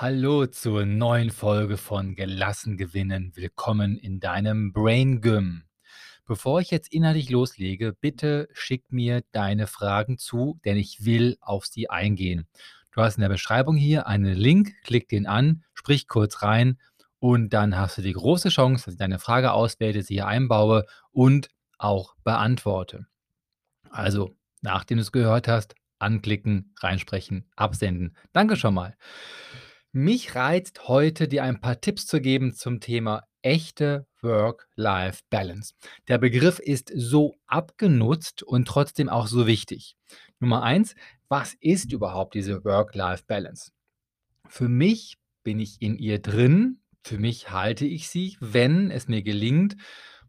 Hallo zur neuen Folge von Gelassen gewinnen. Willkommen in deinem Brain Gym. Bevor ich jetzt inhaltlich loslege, bitte schick mir deine Fragen zu, denn ich will auf sie eingehen. Du hast in der Beschreibung hier einen Link, klick den an, sprich kurz rein und dann hast du die große Chance, dass ich deine Frage auswähle, sie hier einbaue und auch beantworte. Also, nachdem du es gehört hast, anklicken, reinsprechen, absenden. Danke schon mal. Mich reizt heute, dir ein paar Tipps zu geben zum Thema echte Work-Life-Balance. Der Begriff ist so abgenutzt und trotzdem auch so wichtig. Nummer eins, was ist überhaupt diese Work-Life-Balance? Für mich bin ich in ihr drin, für mich halte ich sie, wenn es mir gelingt,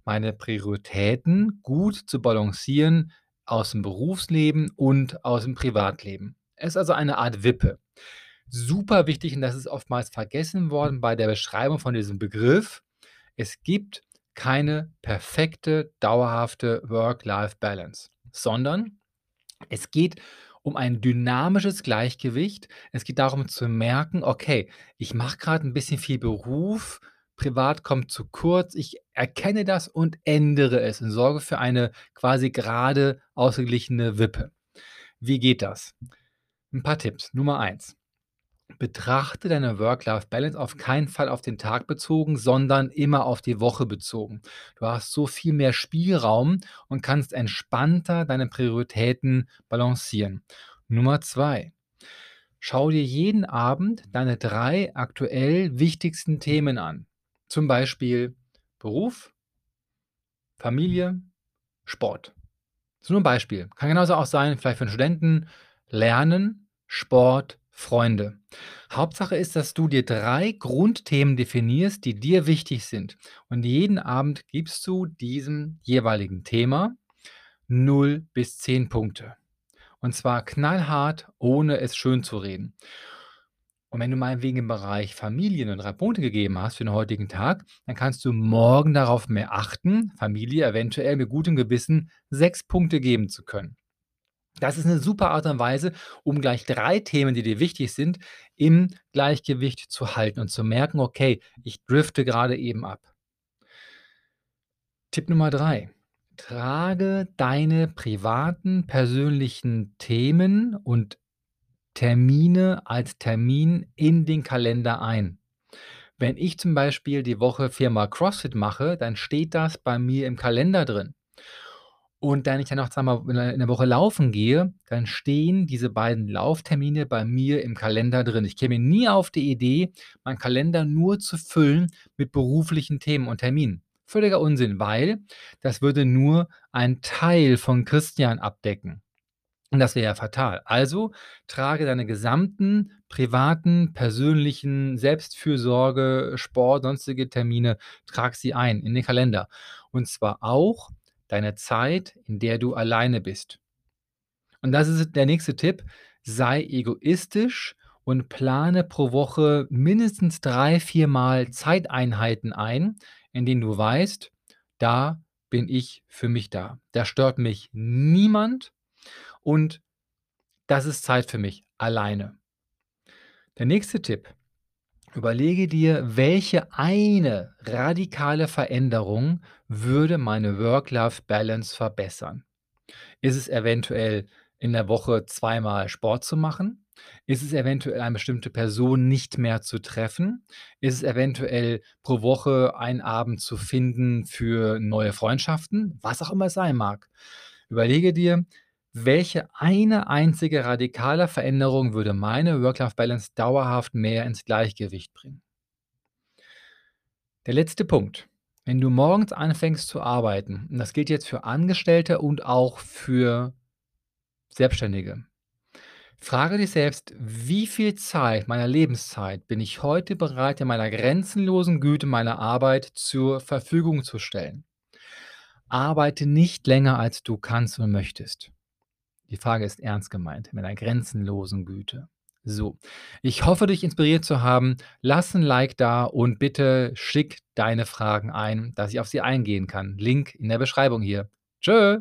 meine Prioritäten gut zu balancieren aus dem Berufsleben und aus dem Privatleben. Es ist also eine Art Wippe super wichtig und das ist oftmals vergessen worden bei der Beschreibung von diesem Begriff. Es gibt keine perfekte, dauerhafte Work-Life-Balance, sondern es geht um ein dynamisches Gleichgewicht. Es geht darum zu merken, okay, ich mache gerade ein bisschen viel Beruf, privat kommt zu kurz, ich erkenne das und ändere es und sorge für eine quasi gerade ausgeglichene Wippe. Wie geht das? Ein paar Tipps. Nummer eins: Betrachte deine Work-Life-Balance auf keinen Fall auf den Tag bezogen, sondern immer auf die Woche bezogen. Du hast so viel mehr Spielraum und kannst entspannter deine Prioritäten balancieren. Nummer zwei. Schau dir jeden Abend deine drei aktuell wichtigsten Themen an. Zum Beispiel Beruf, Familie, Sport. Das ist nur ein Beispiel. Kann genauso auch sein, vielleicht für einen Studenten, Lernen, Sport, Freunde. Hauptsache ist, dass du dir drei Grundthemen definierst, die dir wichtig sind. Und jeden Abend gibst du diesem jeweiligen Thema 0 bis 10 Punkte. Und zwar knallhart, ohne es schön zu reden. Und wenn du meinetwegen im Bereich Familie nur drei Punkte gegeben hast für den heutigen Tag, dann kannst du morgen darauf mehr achten, Familie eventuell mit gutem Gewissen sechs Punkte geben zu können. Das ist eine super Art und Weise, um gleich drei Themen, die dir wichtig sind, im Gleichgewicht zu halten und zu merken: „Okay, ich drifte gerade eben ab.“ Tipp Nummer drei: Trage deine privaten, persönlichen Themen und Termine als Termin in den Kalender ein. Wenn ich zum Beispiel die Woche viermal CrossFit mache, dann steht das bei mir im Kalender drin. Und wenn ich dann noch zweimal in der Woche laufen gehe, dann stehen diese beiden Lauftermine bei mir im Kalender drin. Ich käme nie auf die Idee, meinen Kalender nur zu füllen mit beruflichen Themen und Terminen. Völliger Unsinn, weil das würde nur einen Teil von Christian abdecken. Und das wäre ja fatal. Also trage deine gesamten privaten, persönlichen Selbstfürsorge, Sport, sonstige Termine, trag sie ein in den Kalender. Und zwar auch deine Zeit, in der du alleine bist. Und das ist der nächste Tipp. Sei egoistisch und plane pro Woche mindestens drei, viermal Zeiteinheiten ein, in denen du weißt, da bin ich für mich da. Da stört mich niemand und das ist Zeit für mich alleine. Der nächste Tipp. Überlege dir, welche eine radikale Veränderung würde meine Work-Life-Balance verbessern. Ist es eventuell in der Woche zweimal Sport zu machen? Ist es eventuell eine bestimmte Person nicht mehr zu treffen? Ist es eventuell pro Woche einen Abend zu finden für neue Freundschaften? Was auch immer es sein mag. Überlege dir, welche eine einzige radikale Veränderung würde meine Work-Life-Balance dauerhaft mehr ins Gleichgewicht bringen? Der letzte Punkt. Wenn du morgens anfängst zu arbeiten, und das gilt jetzt für Angestellte und auch für Selbstständige, frage dich selbst, wie viel Zeit meiner Lebenszeit bin ich heute bereit, in meiner grenzenlosen Güte meiner Arbeit zur Verfügung zu stellen? Arbeite nicht länger, als du kannst und möchtest. Die Frage ist ernst gemeint, mit einer grenzenlosen Güte. So, ich hoffe, dich inspiriert zu haben. Lass ein Like da und bitte schick deine Fragen ein, dass ich auf sie eingehen kann. Link in der Beschreibung hier. Tschö.